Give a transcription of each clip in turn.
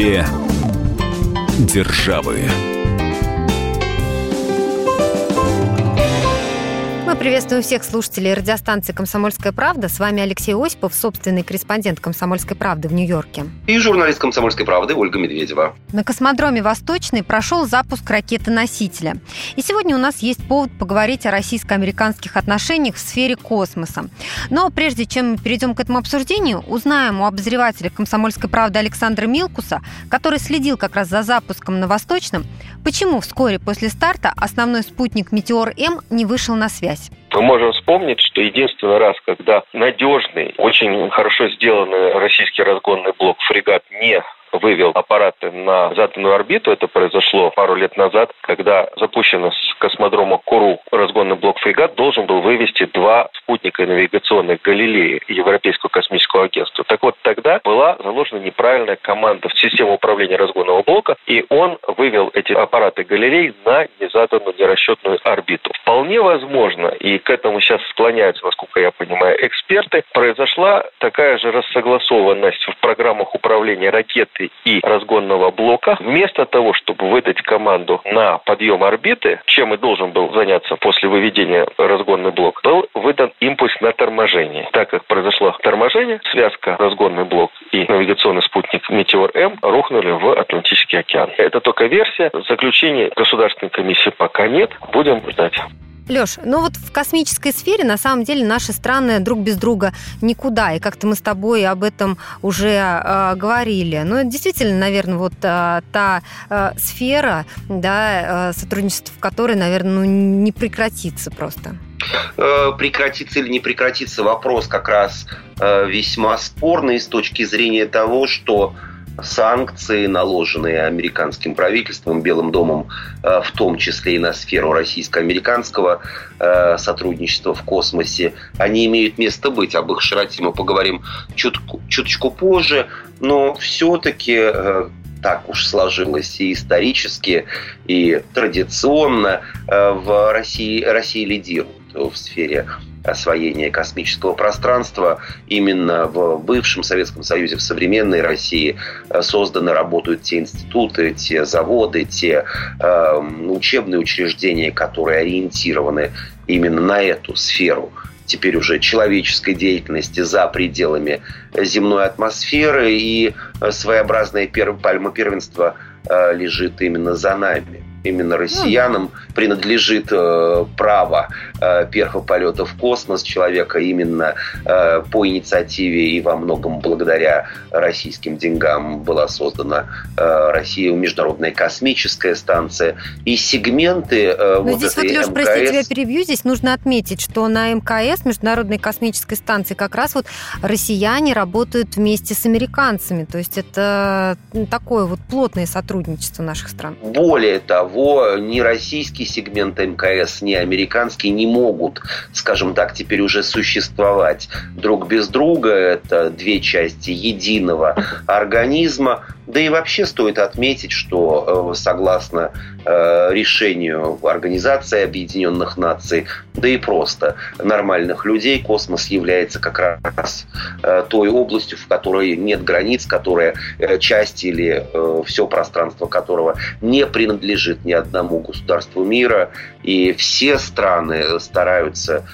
Две державы. Приветствую всех слушателей радиостанции «Комсомольская правда». С вами Алексей Осипов, собственный корреспондент «Комсомольской правды» в Нью-Йорке. И журналист «Комсомольской правды» Ольга Медведева. На космодроме «Восточный» прошел запуск ракеты-носителя. И сегодня у нас есть повод поговорить о российско-американских отношениях в сфере космоса. Но прежде чем мы перейдем к этому обсуждению, узнаем у обозревателя «Комсомольской правды» Александра Милкуса, который следил как раз за запуском на «Восточном», почему вскоре после старта основной спутник «Метеор-М» не вышел на связь. Мы можем вспомнить, что единственный раз, когда надежный, очень хорошо сделанный российский разгонный блок «Фрегат» не вывел аппараты на заданную орбиту. Это произошло пару лет назад, когда запущено с космодрома Куру разгонный блок «Фрегат» должен был вывести два спутника навигационных «Галилеи» Европейского космического агентства. Так вот, тогда была заложена неправильная команда в систему управления разгонного блока, и он вывел эти аппараты «Галилей» на незаданную, нерасчетную орбиту. Вполне возможно, и к этому сейчас склоняются, насколько я понимаю, эксперты, произошла такая же рассогласованность в программах управления ракеты орбиты и разгонного блока, вместо того, чтобы выдать команду на подъем орбиты, чем и должен был заняться после выведения разгонный блок, был выдан импульс на торможение. Так как произошло торможение, связка разгонный блок и навигационный спутник Метеор-М рухнули в Атлантический океан. Это только версия. Заключения Государственной комиссии пока нет. Будем ждать. Леш, ну вот в космической сфере на самом деле наши страны друг без друга никуда. И как-то мы с тобой об этом уже э, говорили. Ну, действительно, наверное, вот э, та э, сфера да, э, сотрудничества, в которой, наверное, ну, не прекратится просто э, прекратится или не прекратится вопрос как раз э, весьма спорный с точки зрения того, что санкции, наложенные американским правительством, Белым домом, э, в том числе и на сферу российско-американского э, сотрудничества в космосе, они имеют место быть. Об их широте мы поговорим чутку, чуточку позже, но все-таки э, так уж сложилось и исторически, и традиционно в России, Россия лидирует в сфере освоения космического пространства. Именно в бывшем Советском Союзе, в современной России э, созданы, работают те институты, те заводы, те э, учебные учреждения, которые ориентированы именно на эту сферу теперь уже человеческой деятельности за пределами земной атмосферы, и э, своеобразное пальма первенства э, лежит именно за нами именно россиянам принадлежит э, право э, первого полета в космос человека именно э, по инициативе и во многом благодаря российским деньгам была создана э, Россия международная космическая станция. И сегменты э, Но вот здесь вот, Леш, МКС... прости, тебя перебью, здесь нужно отметить, что на МКС, Международной космической станции, как раз вот россияне работают вместе с американцами, то есть это такое вот плотное сотрудничество наших стран. Более того, того, ни российский сегмент МКС, ни американский не могут, скажем так, теперь уже существовать друг без друга. Это две части единого организма. Да и вообще стоит отметить, что э, согласно э, решению Организации Объединенных Наций, да и просто нормальных людей, космос является как раз э, той областью, в которой нет границ, которая часть или все пространство которого не принадлежит ни одному государству мира. И все страны стараются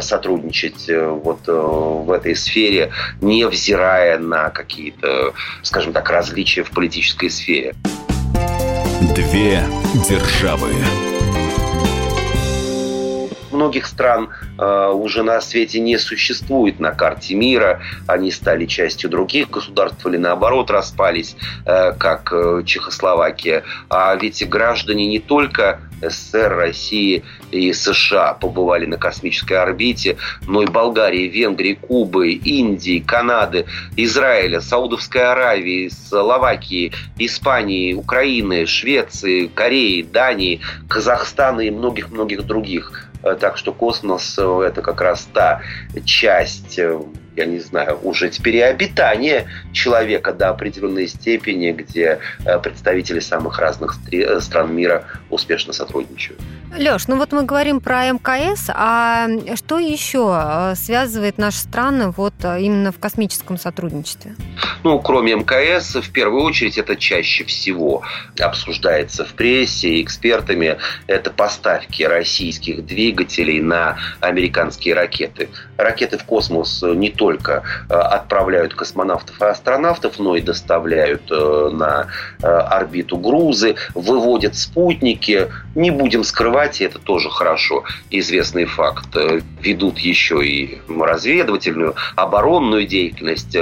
сотрудничать вот в этой сфере, невзирая на какие-то, скажем так, различия в политической сфере. Две державы многих стран э, уже на свете не существует на карте мира. Они стали частью других государств или наоборот распались, э, как э, Чехословакия. А ведь граждане не только СССР, России и США побывали на космической орбите, но и Болгарии, Венгрии, Кубы, Индии, Канады, Израиля, Саудовской Аравии, Словакии, Испании, Украины, Швеции, Кореи, Дании, Казахстана и многих-многих других. Так что космос – это как раз та часть я не знаю, уже теперь и обитание человека до определенной степени, где э, представители самых разных э, стран мира успешно сотрудничают. Леш, ну вот мы говорим про МКС, а что еще э, связывает наши страны вот именно в космическом сотрудничестве? Ну, кроме МКС, в первую очередь это чаще всего обсуждается в прессе экспертами. Это поставки российских двигателей на американские ракеты. Ракеты в космос не только э, отправляют космонавтов и астронавтов, но и доставляют э, на э, орбиту грузы, выводят спутники. Не будем скрывать, и это тоже хорошо известный факт. Ведут еще и разведывательную, оборонную деятельность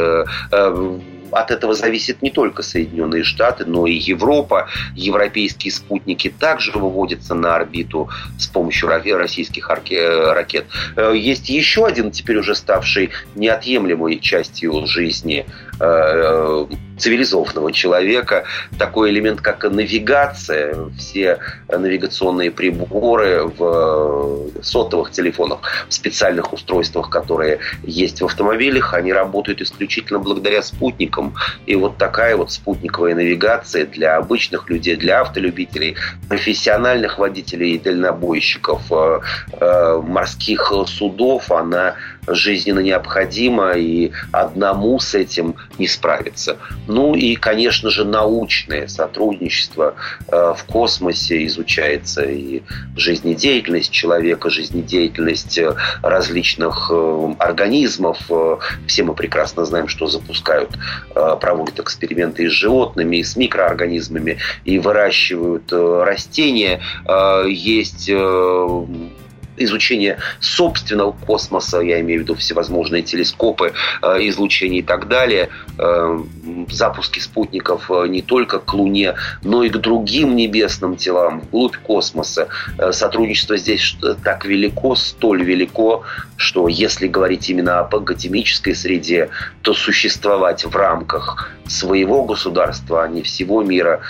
от этого зависит не только Соединенные Штаты, но и Европа. Европейские спутники также выводятся на орбиту с помощью российских ракет. Э, есть еще один, теперь уже ставший неотъемлемой частью жизни э, цивилизованного человека, такой элемент, как навигация, все навигационные приборы в сотовых телефонах, в специальных устройствах, которые есть в автомобилях, они работают исключительно благодаря спутникам. И вот такая вот спутниковая навигация для обычных людей, для автолюбителей, профессиональных водителей и дальнобойщиков, э, э, морских судов, она жизненно необходима, и одному с этим не справиться. Ну и, конечно же, научное сотрудничество э, в космосе изучается и жизнедеятельность человека, жизнедеятельность э, различных э, организмов. Все мы прекрасно знаем, что запускают, проводят эксперименты и с животными, и с микроорганизмами, и выращивают растения. Есть изучение собственного космоса, я имею в виду всевозможные телескопы, э, излучения и так далее, э, запуски спутников э, не только к Луне, но и к другим небесным телам, вглубь космоса. Сотрудничество здесь так велико, столь велико, что если говорить именно об академической среде, то существовать в рамках своего государства, а не всего мира,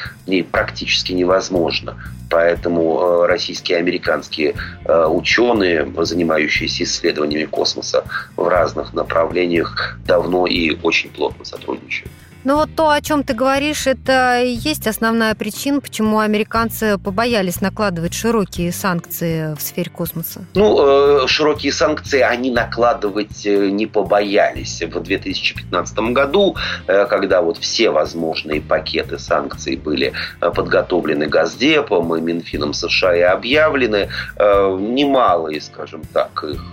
практически невозможно. Поэтому э, российские и американские э, ученые, занимающиеся исследованиями космоса в разных направлениях, давно и очень плотно сотрудничают. Ну вот то, о чем ты говоришь, это и есть основная причина, почему американцы побоялись накладывать широкие санкции в сфере космоса. Ну, э, широкие санкции они накладывать э, не побоялись. В 2015 году, э, когда вот все возможные пакеты санкций были подготовлены Газдепом и Минфином США и объявлены, немалое, скажем так, их,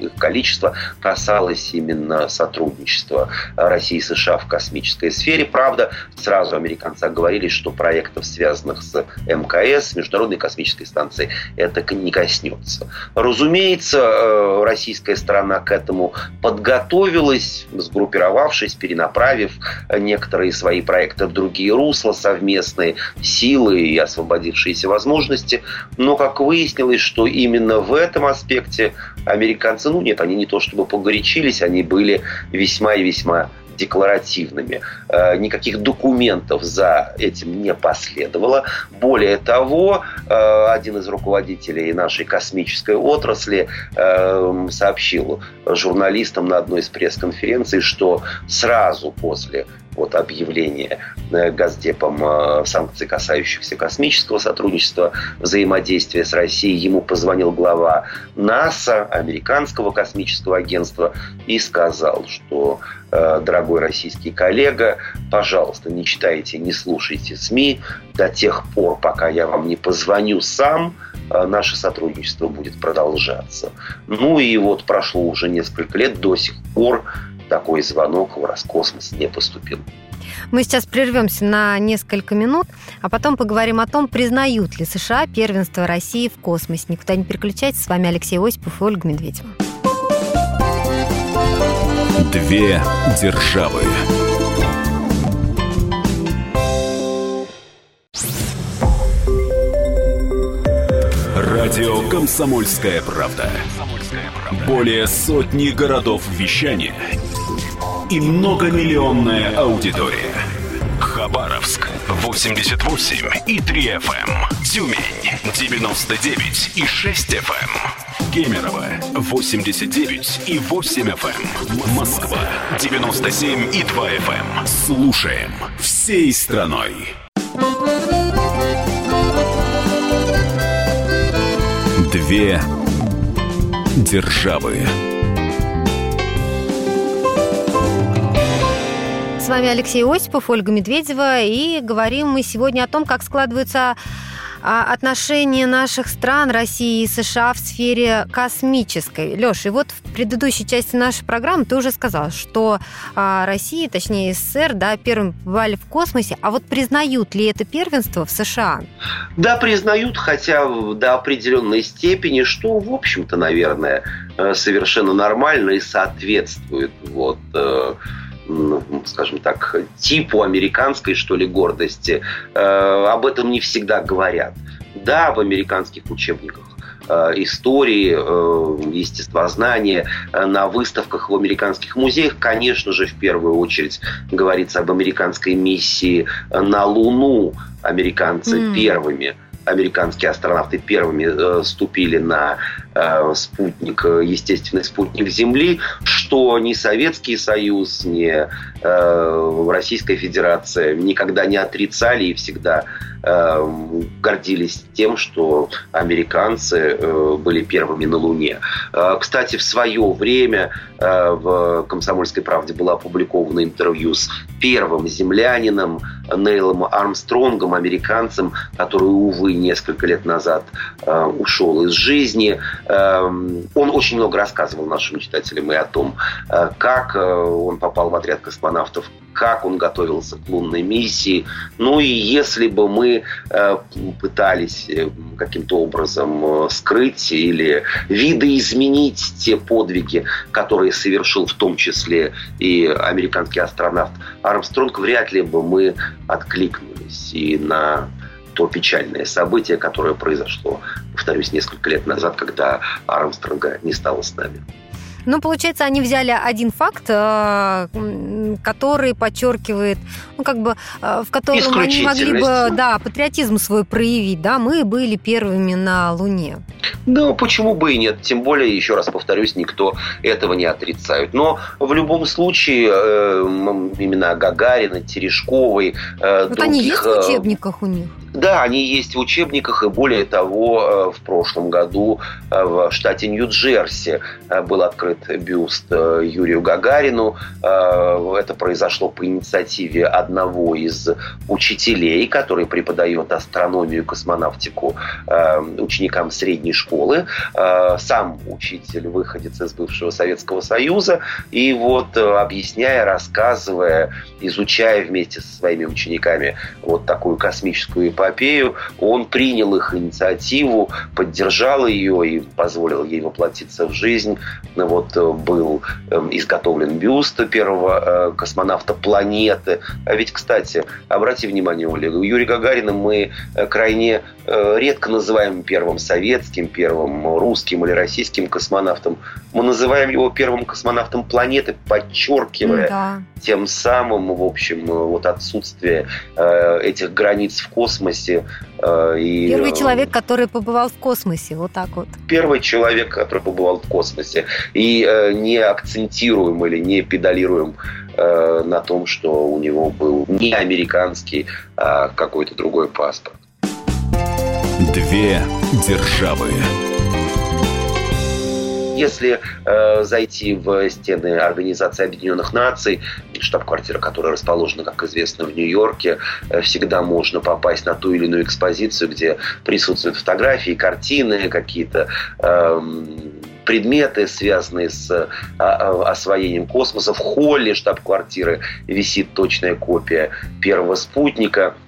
их количество касалось именно сотрудничества России и США в космическом космической сфере. Правда, сразу американцы оговорились, что проектов, связанных с МКС, Международной космической станцией, это не коснется. Разумеется, э, российская сторона к этому подготовилась, сгруппировавшись, перенаправив некоторые свои проекты в другие русла, совместные силы и освободившиеся возможности. Но, как выяснилось, что именно в этом аспекте американцы, ну нет, они не то чтобы погорячились, они были весьма и весьма декларативными. Э, никаких документов за этим не последовало. Более того, э, один из руководителей нашей космической отрасли э, сообщил журналистам на одной из пресс-конференций, что сразу после вот объявления Газдепом санкций, касающихся космического сотрудничества, взаимодействия с Россией. Ему позвонил глава НАСА, американского космического агентства, и сказал, что Э, дорогой российский коллега, пожалуйста, не читайте, не слушайте СМИ до тех пор, пока я вам не позвоню сам, э, наше сотрудничество будет продолжаться. Ну и вот прошло уже несколько лет, до сих пор такой звонок в Роскосмос не поступил. Мы сейчас прервемся на несколько минут, а потом поговорим о том, признают ли США первенство России в космосе. Никуда не переключайтесь. С вами Алексей Осипов и Ольга Медведева. Две державы. Радио Комсомольская правда". Более сотни городов вещания и многомиллионная аудитория. Хабаровск 88 и 3 FM. Эм. Тюмень 99 и 6 FM. Кемерово 89 и 8 FM. Эм. Москва 97 и 2 FM. Эм. Слушаем всей страной. Две державы. С вами Алексей Осипов, Ольга Медведева, и говорим мы сегодня о том, как складываются а, отношения наших стран, России и США в сфере космической. Леша, и вот в предыдущей части нашей программы ты уже сказал, что а, Россия, точнее СССР, да, первым побывали в космосе, а вот признают ли это первенство в США? Да, признают, хотя до определенной степени, что, в общем-то, наверное, э, совершенно нормально и соответствует вот э, скажем так, типу американской, что ли, гордости, э, об этом не всегда говорят. Да, в американских учебниках э, истории, э, естествознания, на выставках в американских музеях, конечно же, в первую очередь говорится об американской миссии на Луну. Американцы mm. первыми американские астронавты первыми э, ступили на э, спутник, естественный спутник Земли, что ни Советский Союз, ни Российская Федерация никогда не отрицали и всегда гордились тем, что американцы были первыми на Луне. Кстати, в свое время в «Комсомольской правде» было опубликовано интервью с первым землянином Нейлом Армстронгом, американцем, который, увы, несколько лет назад ушел из жизни. Он очень много рассказывал нашим читателям и о том, как он попал в отряд космонавтов, как он готовился к лунной миссии. Ну и если бы мы э, пытались э, каким-то образом э, скрыть или видоизменить те подвиги, которые совершил в том числе и американский астронавт Армстронг, вряд ли бы мы откликнулись и на то печальное событие, которое произошло, повторюсь, несколько лет назад, когда Армстронга не стало с нами. Ну, получается, они взяли один факт, э, который подчеркивает, ну, как бы, э, в котором они могли бы, да, патриотизм свой проявить, да, мы были первыми на Луне. Ну, почему бы и нет? Тем более, еще раз повторюсь, никто этого не отрицает. Но в любом случае, э, именно Гагарина, Терешковой, вот других... они есть в учебниках у них? Да, они есть в учебниках, и более того, в прошлом году в штате Нью-Джерси был открыт бюст Юрию Гагарину. Это произошло по инициативе одного из учителей, который преподает астрономию и космонавтику ученикам средней школы. Сам учитель выходец из бывшего Советского Союза. И вот объясняя, рассказывая, изучая вместе со своими учениками вот такую космическую эпопею, он принял их инициативу, поддержал ее и позволил ей воплотиться в жизнь. Вот был изготовлен бюст первого э, космонавта планеты. А ведь, кстати, обрати внимание, Олег, Юрия Гагарина мы э, крайне э, редко называем первым советским, первым русским или российским космонавтом. Мы называем его первым космонавтом планеты, подчеркивая да. тем самым, в общем, вот отсутствие этих границ в космосе. И, Первый человек, который побывал в космосе, вот так вот. Первый человек, который побывал в космосе. И не акцентируем или не педалируем э, на том, что у него был не американский, а какой-то другой паспорт. Две державы. Если э, зайти в стены Организации Объединенных Наций, штаб-квартира которая расположена, как известно, в Нью-Йорке, э, всегда можно попасть на ту или иную экспозицию, где присутствуют фотографии, картины, какие-то э, предметы, связанные с а, освоением космоса. В холле штаб-квартиры висит точная копия первого спутника –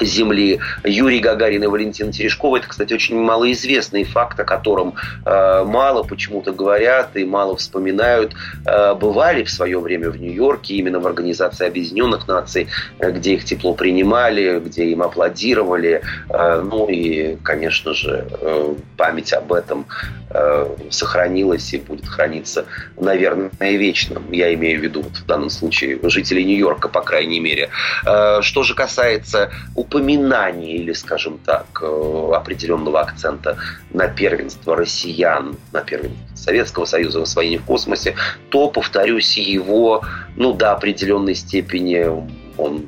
Земли Юрий Гагарин и Валентина Терешкова. Это, кстати, очень малоизвестный факт, о котором э, мало почему-то говорят и мало вспоминают. Э, бывали в свое время в Нью-Йорке, именно в Организации Объединенных Наций, э, где их тепло принимали, где им аплодировали. Э, ну и, конечно же, э, память об этом э, сохранилась и будет храниться, наверное, вечно. Я имею в виду вот в данном случае жителей Нью-Йорка, по крайней мере. Э, что же касается упоминание или, скажем так, э, определенного акцента на первенство россиян, на первенство Советского Союза в освоении в космосе, то, повторюсь, его, ну, до определенной степени он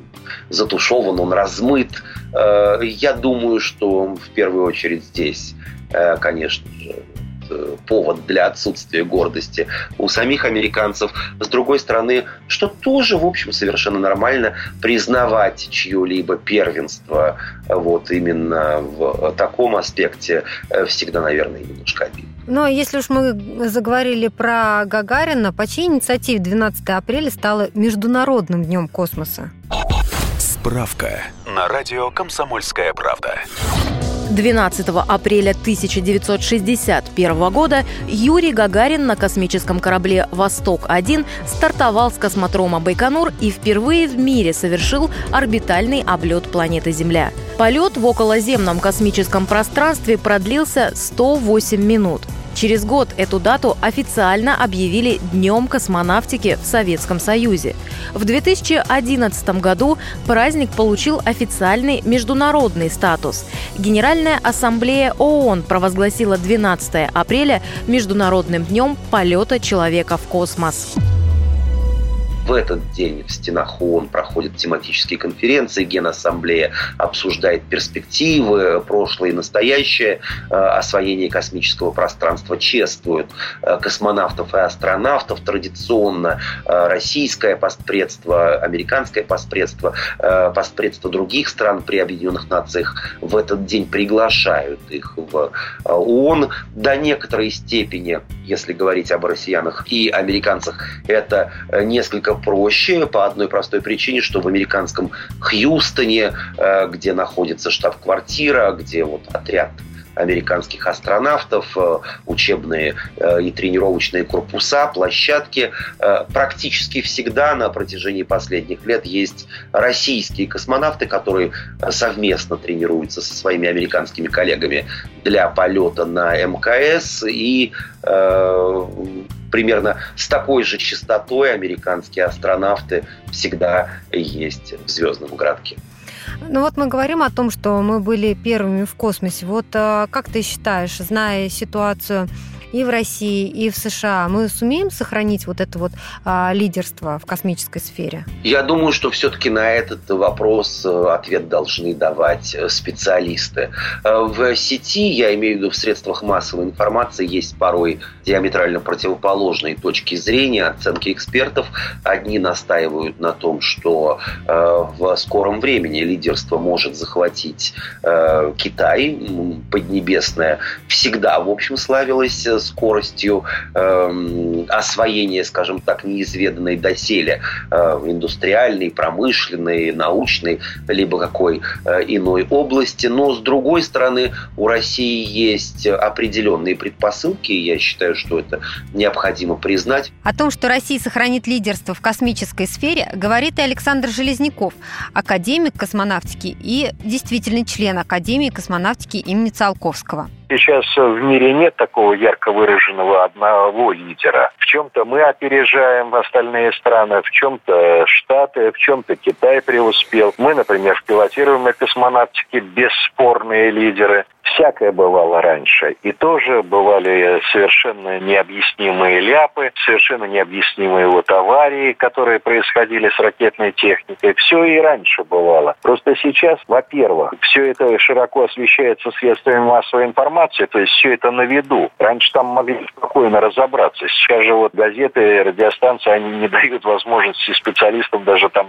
затушеван, он размыт. Э, я думаю, что в первую очередь здесь, э, конечно же, повод для отсутствия гордости у самих американцев. С другой стороны, что тоже, в общем, совершенно нормально признавать чье-либо первенство вот именно в таком аспекте э, всегда, наверное, немножко обидно. Но ну, а если уж мы заговорили про Гагарина, по чьей инициативе 12 апреля стало Международным днем космоса? Справка на радио «Комсомольская правда». 12 апреля 1961 года Юрий Гагарин на космическом корабле «Восток-1» стартовал с космодрома Байконур и впервые в мире совершил орбитальный облет планеты Земля. Полет в околоземном космическом пространстве продлился 108 минут – Через год эту дату официально объявили Днем космонавтики в Советском Союзе. В 2011 году праздник получил официальный международный статус. Генеральная ассамблея ООН провозгласила 12 апреля Международным днем полета человека в космос. В этот день в стенах ООН проходят тематические конференции, Генассамблея обсуждает перспективы, прошлое и настоящее, э, освоение космического пространства чествуют э, космонавтов и астронавтов традиционно, э, российское постпредство, американское постпредство, постпредство других стран при Объединенных Нациях в этот день приглашают их в ООН. До некоторой степени, если говорить об россиянах и американцах, это несколько проще по одной простой причине, что в американском Хьюстоне, э, где находится штаб-квартира, где вот отряд американских астронавтов, э, учебные э, и тренировочные корпуса, площадки. Практически всегда на протяжении последних лет есть российские космонавты, которые совместно тренируются со своими американскими коллегами для полета на МКС и примерно с такой же частотой американские астронавты всегда есть в звездном городке. Ну вот мы говорим о том, что мы были первыми в космосе. Вот а, как ты считаешь, зная ситуацию и в России, и в США, мы сумеем сохранить вот это вот а, лидерство в космической сфере? Я думаю, что все-таки на этот вопрос э, ответ должны давать э, специалисты. Э, в сети, я имею в виду в средствах массовой информации, есть порой диаметрально противоположные точки зрения, оценки экспертов. Одни настаивают на том, что в скором времени лидерство может захватить Китай. Поднебесная всегда, в общем, славилась скоростью э, освоения, скажем так, неизведанной доселе э, индустриальной, промышленной, научной, либо какой э, иной области. Но, с другой стороны, у России есть определенные предпосылки, и я считаю, что это необходимо признать. О том, что Россия сохранит лидерство в космической сфере, говорит и Александр Железняков, академик космонавтики и действительный член Академии космонавтики имени Циолковского. Сейчас в мире нет такого ярко выраженного одного лидера. В чем-то мы опережаем остальные страны, в чем-то Штаты, в чем-то Китай преуспел. Мы, например, в пилотируемой космонавтике бесспорные лидеры. Всякое бывало раньше. И тоже бывали совершенно необъяснимые ляпы, совершенно необъяснимые вот аварии, которые происходили с ракетной техникой. Все и раньше бывало. Просто сейчас, во-первых, все это широко освещается средствами массовой информации, то есть все это на виду. Раньше там могли спокойно разобраться. Сейчас же вот газеты, радиостанции, они не дают возможности специалистам даже там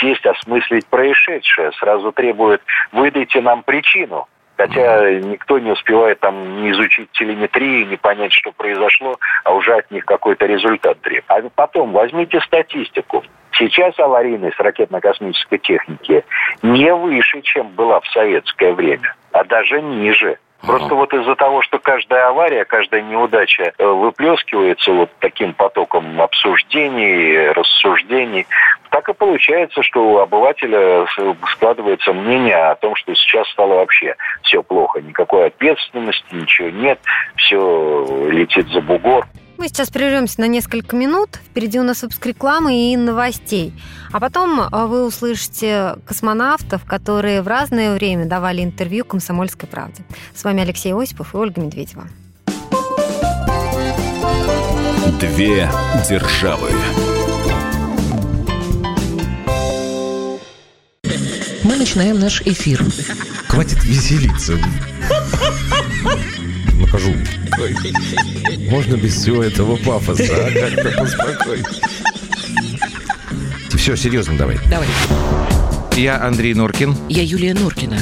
сесть, осмыслить происшедшее. Сразу требуют, выдайте нам причину. Хотя никто не успевает там не изучить телеметрии, не понять, что произошло, а уже от них какой-то результат требует. А потом возьмите статистику. Сейчас аварийность ракетно-космической техники не выше, чем была в советское время, а даже ниже. Просто вот из-за того, что каждая авария, каждая неудача э, выплескивается вот таким потоком обсуждений, рассуждений, так и получается, что у обывателя складывается мнение о том, что сейчас стало вообще все плохо. Никакой ответственности, ничего нет, все летит за бугор. Мы сейчас прервемся на несколько минут. Впереди у нас выпуск рекламы и новостей. А потом э, вы услышите космонавтов, которые в разное время давали интервью «Комсомольской правде». С вами Алексей Осипов и Ольга Медведева. Две державы. Мы начинаем наш эфир. Хватит веселиться. Накажу. Можно без всего этого пафоса, а? Как-то поспокойнее. Все, серьезно давай. Давай. Я Андрей Норкин. Я Юлия Норкина.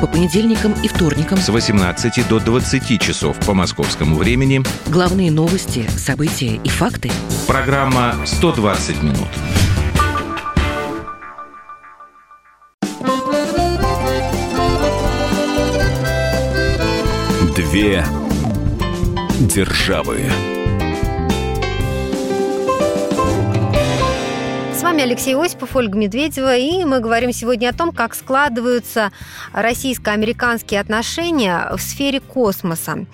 По понедельникам и вторникам С 18 до 20 часов по московскому времени. главные новости, события и факты. Программа «120 минут». Две державы. Вами Алексей Осипов, Ольга Медведева, и мы говорим сегодня о том, как складываются российско-американские отношения в сфере космоса.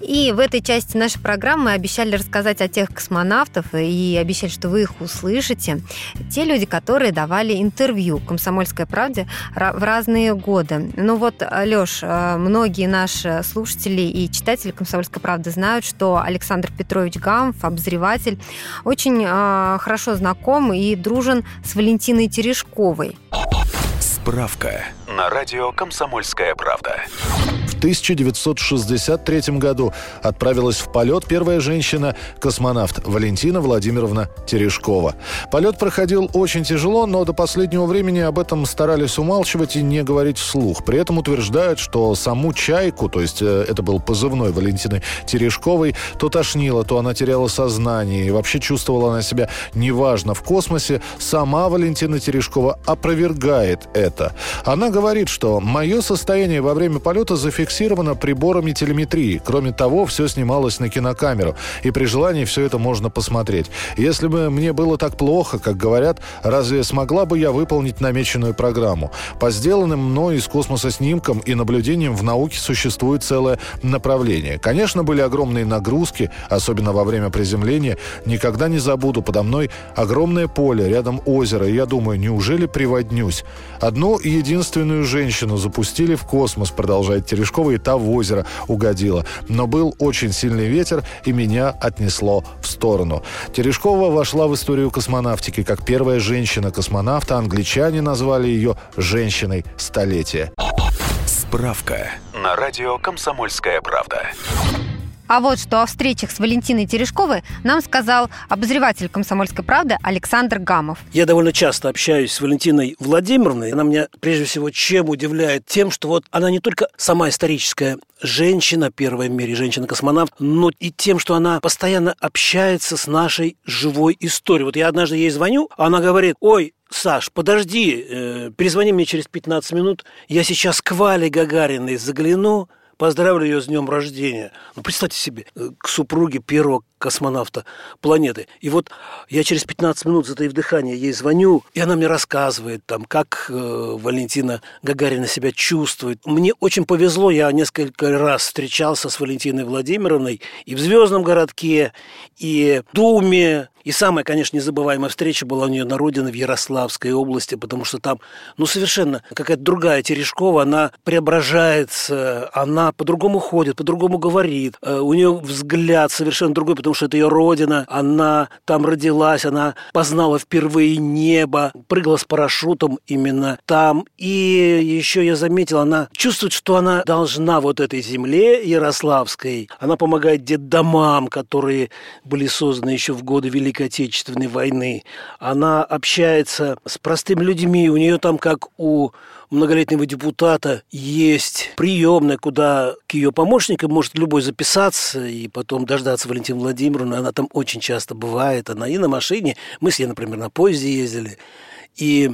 И в этой части нашей программы мы обещали рассказать о тех космонавтов и обещали, что вы их услышите. Те люди, которые давали интервью «Комсомольской правде» ра- в разные годы. Ну вот, Лёш, э, многие наши слушатели и читатели «Комсомольской правды» знают, что Александр Петрович Гамов, обозреватель, очень э, хорошо знаком и дружен с Валентиной Терешковой. Справка на радио «Комсомольская правда». В 1963 году отправилась в полет первая женщина-космонавт Валентина Владимировна Терешкова. Полет проходил очень тяжело, но до последнего времени об этом старались умалчивать и не говорить вслух. При этом утверждают, что саму «Чайку», то есть э, это был позывной Валентины Терешковой, то тошнило, то она теряла сознание и вообще чувствовала она себя неважно в космосе. Сама Валентина Терешкова опровергает это. Она говорит, что мое состояние во время полета зафиксировано приборами телеметрии. Кроме того, все снималось на кинокамеру, и при желании все это можно посмотреть. Если бы мне было так плохо, как говорят, разве смогла бы я выполнить намеченную программу? По сделанным мной из космоса снимкам и наблюдениям в науке существует целое направление. Конечно, были огромные нагрузки, особенно во время приземления. Никогда не забуду, подо мной огромное поле, рядом озеро, и я думаю, неужели приводнюсь? Одну единственную женщину запустили в космос, продолжает Терешкова, и та в озеро угодила. Но был очень сильный ветер, и меня отнесло в сторону. Терешкова вошла в историю космонавтики как первая женщина-космонавта. Англичане назвали ее «женщиной столетия». Справка на радио «Комсомольская правда». А вот что о встречах с Валентиной Терешковой нам сказал обозреватель «Комсомольской правды» Александр Гамов. Я довольно часто общаюсь с Валентиной Владимировной. Она меня прежде всего чем удивляет? Тем, что вот она не только сама историческая женщина, первая в мире женщина-космонавт, но и тем, что она постоянно общается с нашей живой историей. Вот я однажды ей звоню, а она говорит, ой, Саш, подожди, э, перезвони мне через 15 минут, я сейчас к Вале Гагариной загляну, поздравлю ее с днем рождения. Ну, представьте себе, э, к супруге первого космонавта планеты. И вот я через 15 минут, затаив дыхание, ей звоню, и она мне рассказывает, там, как э, Валентина Гагарина себя чувствует. Мне очень повезло, я несколько раз встречался с Валентиной Владимировной и в «Звездном городке», и в Думе, и самая, конечно, незабываемая встреча была у нее на родине в Ярославской области, потому что там, ну, совершенно какая-то другая Терешкова, она преображается, она по-другому ходит, по-другому говорит, э, у нее взгляд совершенно другой, потому что это ее родина, она там родилась, она познала впервые небо, прыгала с парашютом именно там, и еще я заметил, она чувствует, что она должна вот этой земле Ярославской, она помогает детдомам, которые были созданы еще в годы Великой Отечественной войны. Она общается с простыми людьми. У нее там, как у многолетнего депутата, есть приемная, куда к ее помощникам может любой записаться и потом дождаться Валентины Владимировны. Она там очень часто бывает. Она и на машине. Мы с ней, например, на поезде ездили. И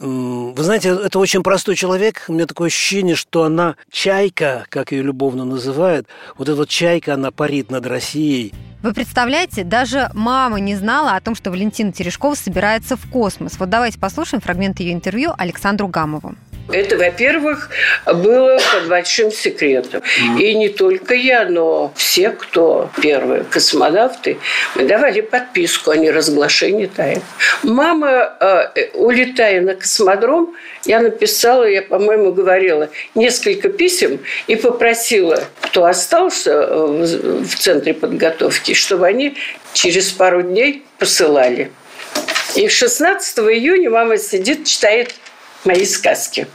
вы знаете, это очень простой человек. У меня такое ощущение, что она чайка, как ее любовно называют. Вот эта вот чайка, она парит над Россией. Вы представляете, даже мама не знала о том, что Валентина Терешкова собирается в космос. Вот давайте послушаем фрагмент ее интервью Александру Гамову. Это, во-первых, было под большим секретом. И не только я, но все, кто первые космонавты, мы давали подписку о неразглашении тайн. Мама, э, улетая на космодром, я написала, я, по-моему, говорила несколько писем и попросила, кто остался э, в центре подготовки, чтобы они через пару дней посылали. И 16 июня мама сидит, читает мои сказки.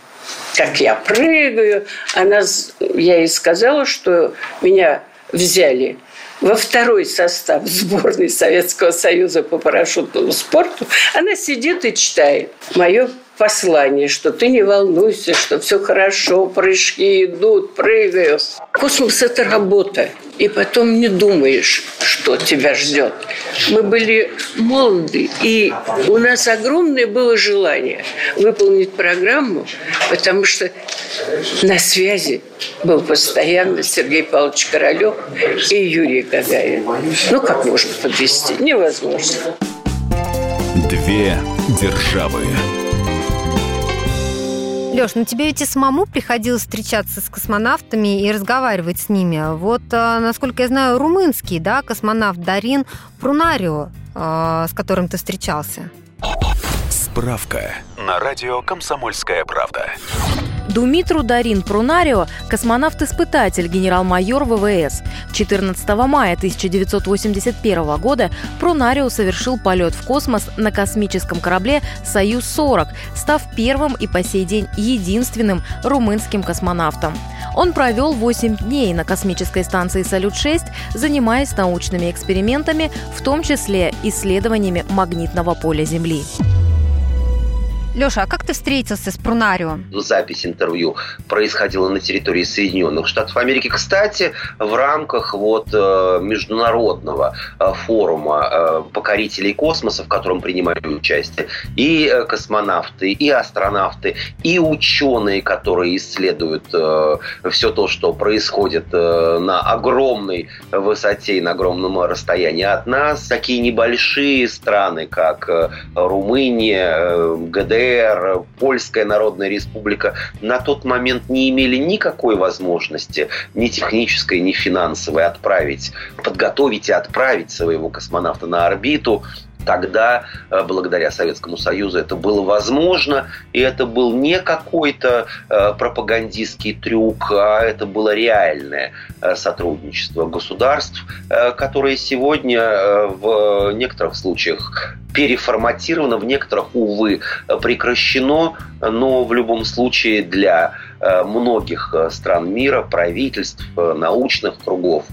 Как я прыгаю. Она, я ей сказала, что меня взяли во второй состав сборной Советского Союза по парашютному спорту. Она сидит и читает мое послание, что ты не волнуйся, что все хорошо, прыжки идут, прыгаю. Космос – это работа. И потом не думаешь, что тебя ждет. Мы были молоды, и у нас огромное было желание выполнить программу, потому что на связи был постоянно Сергей Павлович Королев и Юрий Гагарин. Ну, как можно подвести? Невозможно. Две державы. Леш, ну тебе ведь и самому приходилось встречаться с космонавтами и разговаривать с ними. Вот, э, насколько я знаю, румынский, да, космонавт Дарин Прунарио, э, с которым ты встречался. Справка на радио «Комсомольская правда». Думитру Дарин Прунарио – космонавт-испытатель, генерал-майор ВВС. 14 мая 1981 года Прунарио совершил полет в космос на космическом корабле «Союз-40», став первым и по сей день единственным румынским космонавтом. Он провел 8 дней на космической станции «Салют-6», занимаясь научными экспериментами, в том числе исследованиями магнитного поля Земли. Леша, а как ты встретился с Прунарио? Запись интервью происходила на территории Соединенных Штатов Америки. Кстати, в рамках вот э, международного э, форума э, покорителей космоса, в котором принимали участие и космонавты, и астронавты, и ученые, которые исследуют все то, что происходит на огромной высоте и на огромном расстоянии от нас. Такие небольшие страны, как Румыния, ГДР, ГДР, Польская Народная Республика на тот момент не имели никакой возможности, ни технической, ни финансовой, отправить, подготовить и отправить своего космонавта на орбиту. Тогда, э, благодаря Советскому Союзу, это было возможно, и это был не какой-то э, пропагандистский трюк, а это было реальное э, сотрудничество государств, которое сегодня в некоторых случаях переформатировано, в некоторых, увы, прекращено, но в любом случае для э, многих э, стран мира, правительств, э, научных кругов,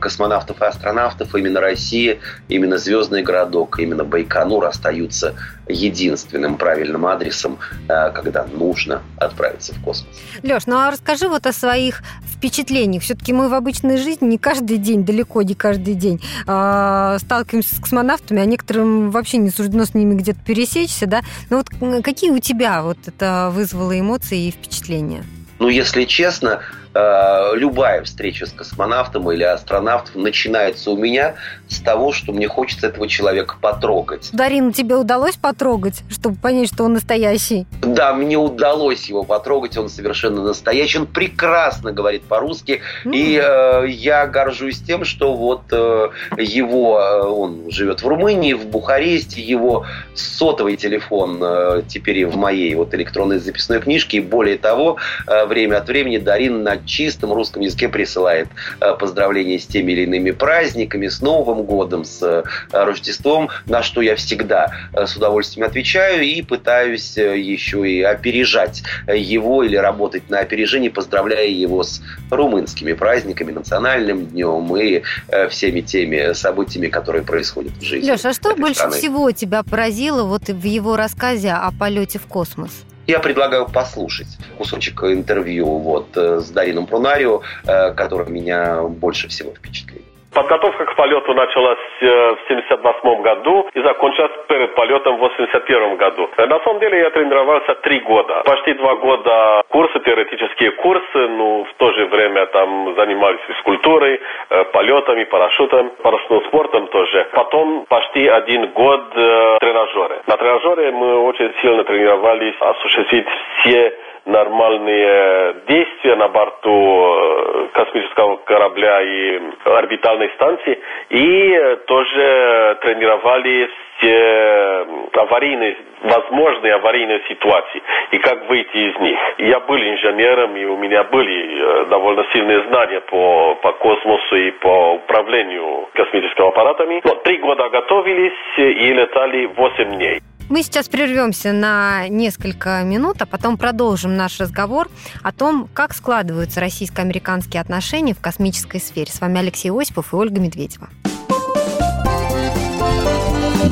космонавтов и астронавтов именно Россия, именно Звездный городок, именно Байконур остаются единственным правильным адресом, когда нужно отправиться в космос. Леш, ну а расскажи вот о своих впечатлениях. Все-таки мы в обычной жизни не каждый день, далеко не каждый день а, сталкиваемся с космонавтами, а некоторым вообще не суждено с ними где-то пересечься, да? Но вот какие у тебя вот это вызвало эмоции и впечатления? Ну, если честно, Э, любая встреча с космонавтом или астронавтом начинается у меня с того, что мне хочется этого человека потрогать. Дарин, тебе удалось потрогать, чтобы понять, что он настоящий? Да, мне удалось его потрогать, он совершенно настоящий, он прекрасно говорит по-русски, mm. и э, я горжусь тем, что вот э, его, э, он живет в Румынии, в Бухаресте, его сотовый телефон э, теперь и в моей вот электронной записной книжке, и более того, э, время от времени Дарин на чистом русском языке присылает э, поздравления с теми или иными праздниками, с Новым годом, с э, Рождеством, на что я всегда э, с удовольствием отвечаю и пытаюсь еще и опережать его или работать на опережение, поздравляя его с румынскими праздниками, национальным днем и всеми теми событиями, которые происходят в жизни. Леша, а что больше страны. всего тебя поразило вот в его рассказе о полете в космос? Я предлагаю послушать кусочек интервью вот э, с Дарином Прунарио, э, который меня больше всего впечатлил. Подготовка к полету началась э, в 1978 году и закончилась перед полетом в 1981 году. На самом деле я тренировался три года. Почти два года курсы, теоретические курсы, ну, в то же время там занимались физкультурой, э, полетами, парашютом, парусным спортом тоже. Потом почти один год э, тренажеры. На тренажере мы очень сильно тренировались осуществить все нормальные действия на борту э, космического корабля и орбитальной станции. И тоже тренировали все аварийные, возможные аварийные ситуации и как выйти из них. Я был инженером, и у меня были довольно сильные знания по, по космосу и по управлению космическими аппаратами. Но три года готовились и летали 8 дней. Мы сейчас прервемся на несколько минут, а потом продолжим наш разговор о том, как складываются российско-американские отношения в космической сфере. С вами Алексей Осипов и Ольга Медведева.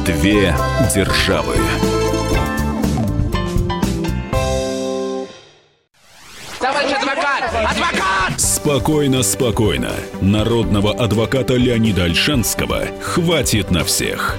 Две державы. Товарищ адвокат! Адвокат! Спокойно, спокойно. Народного адвоката Леонида Альшанского хватит на всех.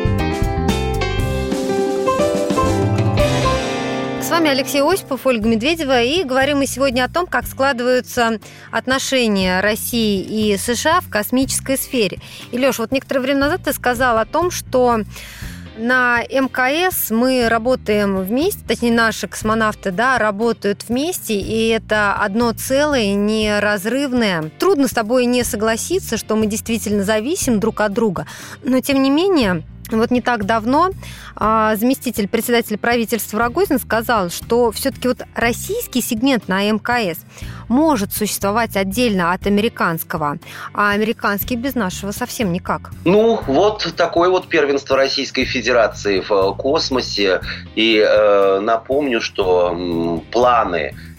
Вами Алексей Осипов, Ольга Медведева, и говорим мы сегодня о том, как складываются отношения России и США в космической сфере. И, Леш, вот некоторое время назад ты сказал о том, что на МКС мы работаем вместе, точнее наши космонавты, да, работают вместе, и это одно целое, неразрывное. Трудно с тобой не согласиться, что мы действительно зависим друг от друга, но тем не менее вот не так давно а, заместитель председателя правительства Рогозин сказал, что все-таки вот российский сегмент на МКС может существовать отдельно от американского, а американский без нашего совсем никак. Ну, вот такое вот первенство Российской Федерации в космосе. И э, напомню, что м, планы Э,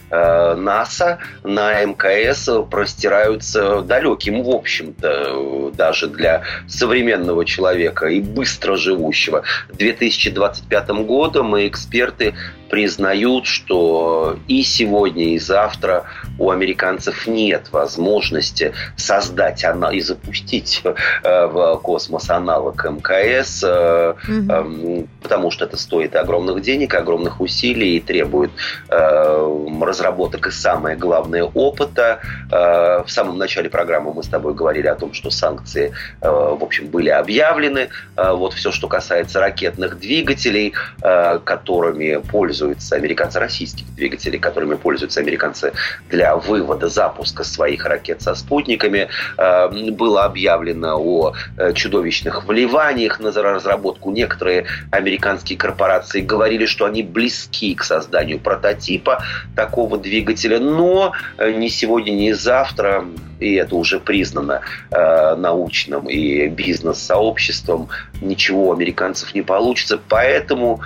НАСА на МКС простираются далеким, в общем-то, даже для современного человека и быстро живущего. 2025 годом и эксперты признают, что и сегодня, и завтра у американцев нет возможности создать и запустить э, в космос аналог МКС, угу. потому что это стоит огромных денег, огромных усилий и требует разработок и самое главное опыта. В самом начале программы мы с тобой говорили о том, что санкции, в общем, были объявлены. Вот все, что касается ракетных двигателей, которыми пользуются пользуются американцы, российских двигателей, которыми пользуются американцы для вывода, запуска своих ракет со спутниками. Э, было объявлено о э, чудовищных вливаниях на разработку. Некоторые американские корпорации говорили, что они близки к созданию прототипа такого двигателя, но э, ни сегодня, ни завтра и это уже признано научным и бизнес-сообществом, ничего у американцев не получится. Поэтому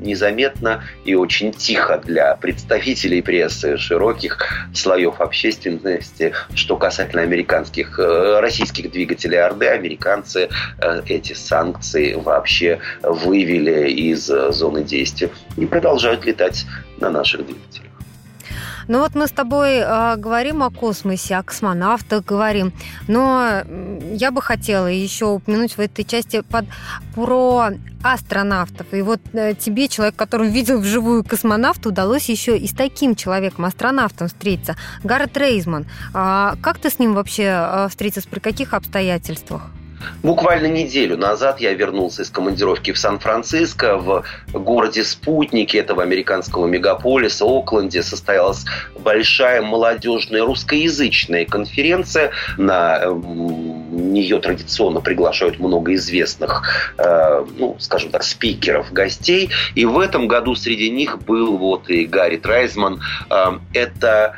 незаметно и очень тихо для представителей прессы, широких слоев общественности, что касательно американских, э, российских двигателей Орды, американцы э, эти санкции вообще вывели из зоны действия и продолжают летать на наших двигателях. Ну вот мы с тобой э, говорим о космосе, о космонавтах говорим, но я бы хотела еще упомянуть в этой части под, про астронавтов. И вот э, тебе, человек, который видел вживую космонавта, удалось еще и с таким человеком, астронавтом встретиться. Гаррет Рейзман. А как ты с ним вообще э, встретился, при каких обстоятельствах? Буквально неделю назад я вернулся из командировки в Сан-Франциско. В городе спутнике этого американского мегаполиса, Окленде, состоялась большая молодежная русскоязычная конференция. На нее традиционно приглашают много известных, э, ну, скажем так, спикеров, гостей. И в этом году среди них был вот и Гарри Трайзман. Э, это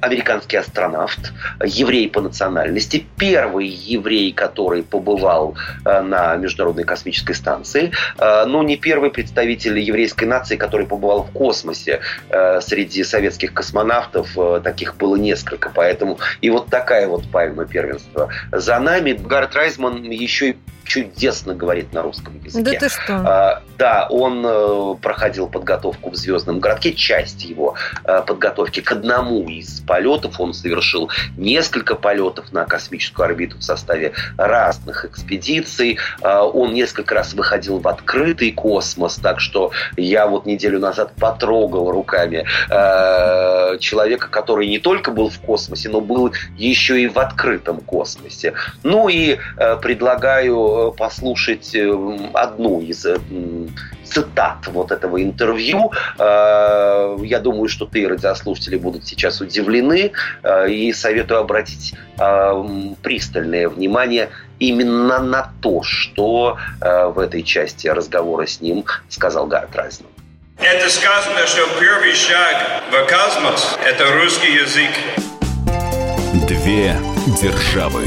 американский астронавт, еврей по национальности, первый еврей, который побывал э, на Международной космической станции, э, но не первый представитель еврейской нации, который побывал в космосе. Э, среди советских космонавтов таких было несколько, поэтому и вот такая вот пальма первенства. За нами Гаррет Райзман еще и чудесно говорит на русском языке. Да ты что? А, да, он э, проходил подготовку в Звездном городке, часть его э, подготовки к одному из полетов. Он совершил несколько полетов на космическую орбиту в составе разных экспедиций. Э, он несколько раз выходил в открытый космос, так что я вот неделю назад потрогал руками э, человека, который не только был в космосе, но был еще и в открытом космосе. Ну и э, предлагаю послушать э, одну из э, цитат вот этого интервью. Э, я думаю, что ты, радиослушатели, будут сейчас удивлены. И советую обратить пристальное внимание именно на то, что в этой части разговора с ним сказал Гард Разнер. Это сказано, что первый шаг в космос – это русский язык. Две державы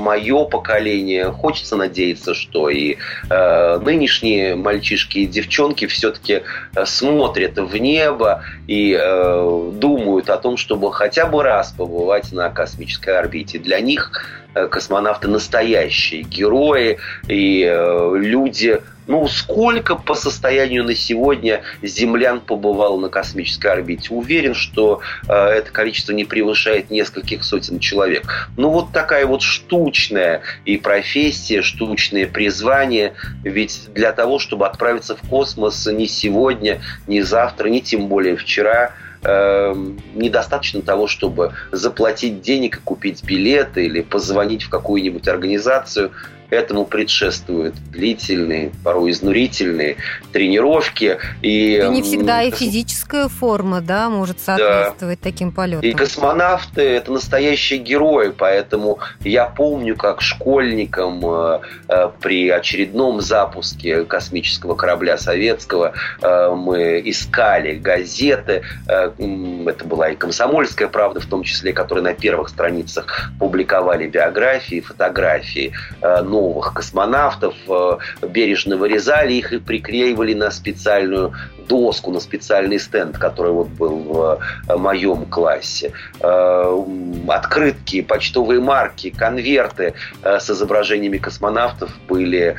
мое поколение, хочется надеяться, что и э, нынешние мальчишки и девчонки все-таки э, смотрят в небо и э, думают о том, чтобы хотя бы раз побывать на космической орбите. Для них космонавты настоящие герои и э, люди ну, сколько по состоянию на сегодня землян побывало на космической орбите? Уверен, что э, это количество не превышает нескольких сотен человек. Ну, вот такая вот штучная и профессия, штучное призвание. Ведь для того, чтобы отправиться в космос ни сегодня, ни завтра, ни тем более вчера, э, недостаточно того, чтобы заплатить денег и купить билеты или позвонить в какую-нибудь организацию. Этому предшествуют длительные, порой изнурительные тренировки. И, и не всегда и физическая форма да, может соответствовать да. таким полетам. И космонавты – это настоящие герои, поэтому я помню, как школьникам э, э, при очередном запуске космического корабля советского э, мы искали газеты. Это была и «Комсомольская правда», в том числе, которые на первых страницах публиковали биографии, фотографии. Но новых космонавтов, э, бережно вырезали их и приклеивали на специальную доску, на специальный стенд, который вот был в э, моем классе. Э, открытки, почтовые марки, конверты с изображениями космонавтов были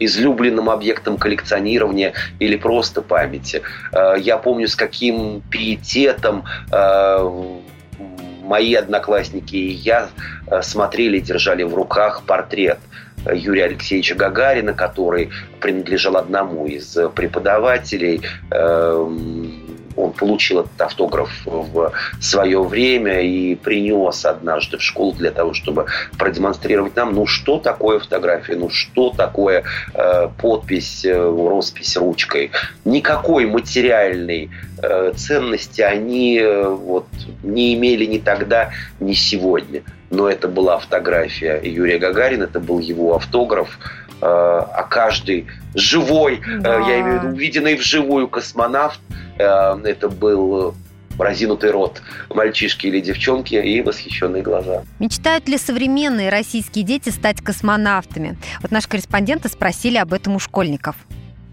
излюбленным объектом коллекционирования или просто памяти. Я помню, с каким пиететом мои одноклассники и я э, смотрели, держали в руках портрет Юрия Алексеевича Гагарина, который принадлежал одному из преподавателей эм, он получил этот автограф в свое время и принес однажды в школу для того, чтобы продемонстрировать нам, ну что такое фотография, ну что такое э, подпись, э, роспись ручкой. Никакой материальной э, ценности они э, вот, не имели ни тогда, ни сегодня. Но это была фотография Юрия Гагарина, это был его автограф а каждый живой, да. я имею в виду увиденный вживую космонавт, Э, это был разинутый рот мальчишки или девчонки и восхищенные глаза. Мечтают ли современные российские дети стать космонавтами? Вот наши корреспонденты спросили об этом у школьников.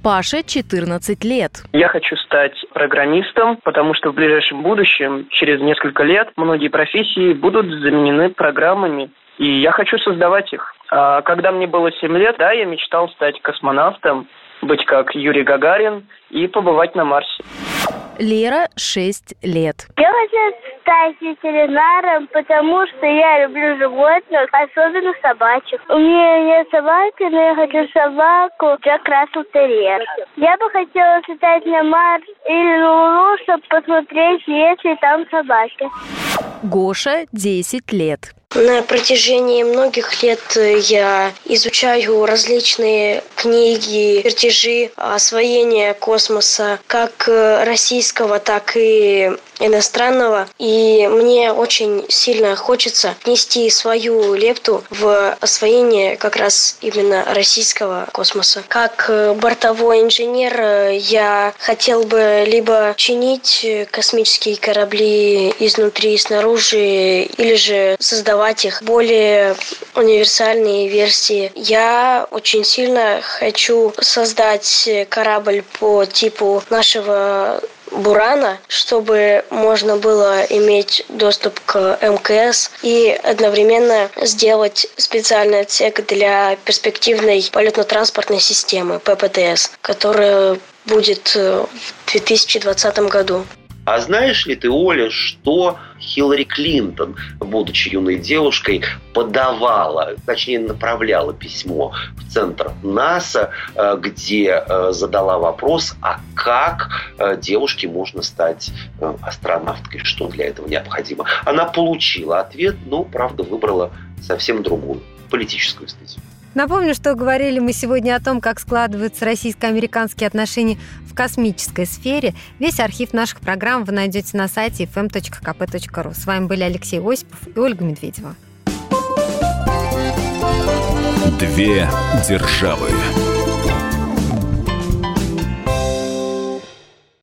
Паше 14 лет. Я хочу стать программистом, потому что в ближайшем будущем, через несколько лет, многие профессии будут заменены программами, и я хочу создавать их. А когда мне было 7 лет, да, я мечтал стать космонавтом, быть как Юрий Гагарин и побывать на Марсе. Лера, 6 лет. Я хочу стать ветеринаром, потому что я люблю животных, особенно собачек. У меня нет собаки, но я хочу собаку Джек Рассел Терьер. Я бы хотела летать на Марс или на Луну, чтобы посмотреть, есть ли там собаки. Гоша, 10 лет. На протяжении многих лет я изучаю различные книги, чертежи освоения космоса, как российского, так и иностранного. И мне очень сильно хочется внести свою лепту в освоение как раз именно российского космоса. Как бортовой инженер я хотел бы либо чинить космические корабли изнутри и снаружи, или же создавать их более универсальные версии. Я очень сильно хочу создать корабль по типу нашего Бурана, чтобы можно было иметь доступ к МКС и одновременно сделать специальный отсек для перспективной полетно-транспортной системы ППТС, которая будет в 2020 году. А знаешь ли ты, Оля, что Хиллари Клинтон, будучи юной девушкой, подавала, точнее направляла письмо в центр НАСА, э, где э, задала вопрос, а как э, девушке можно стать астронавткой, что для этого необходимо. Она получила ответ, но, правда, выбрала совсем другую политическую стезю. Напомню, что говорили мы сегодня о том, как складываются российско-американские отношения в космической сфере. Весь архив наших программ вы найдете на сайте fm.kp.ru. С вами были Алексей Осипов и Ольга Медведева. Две державы.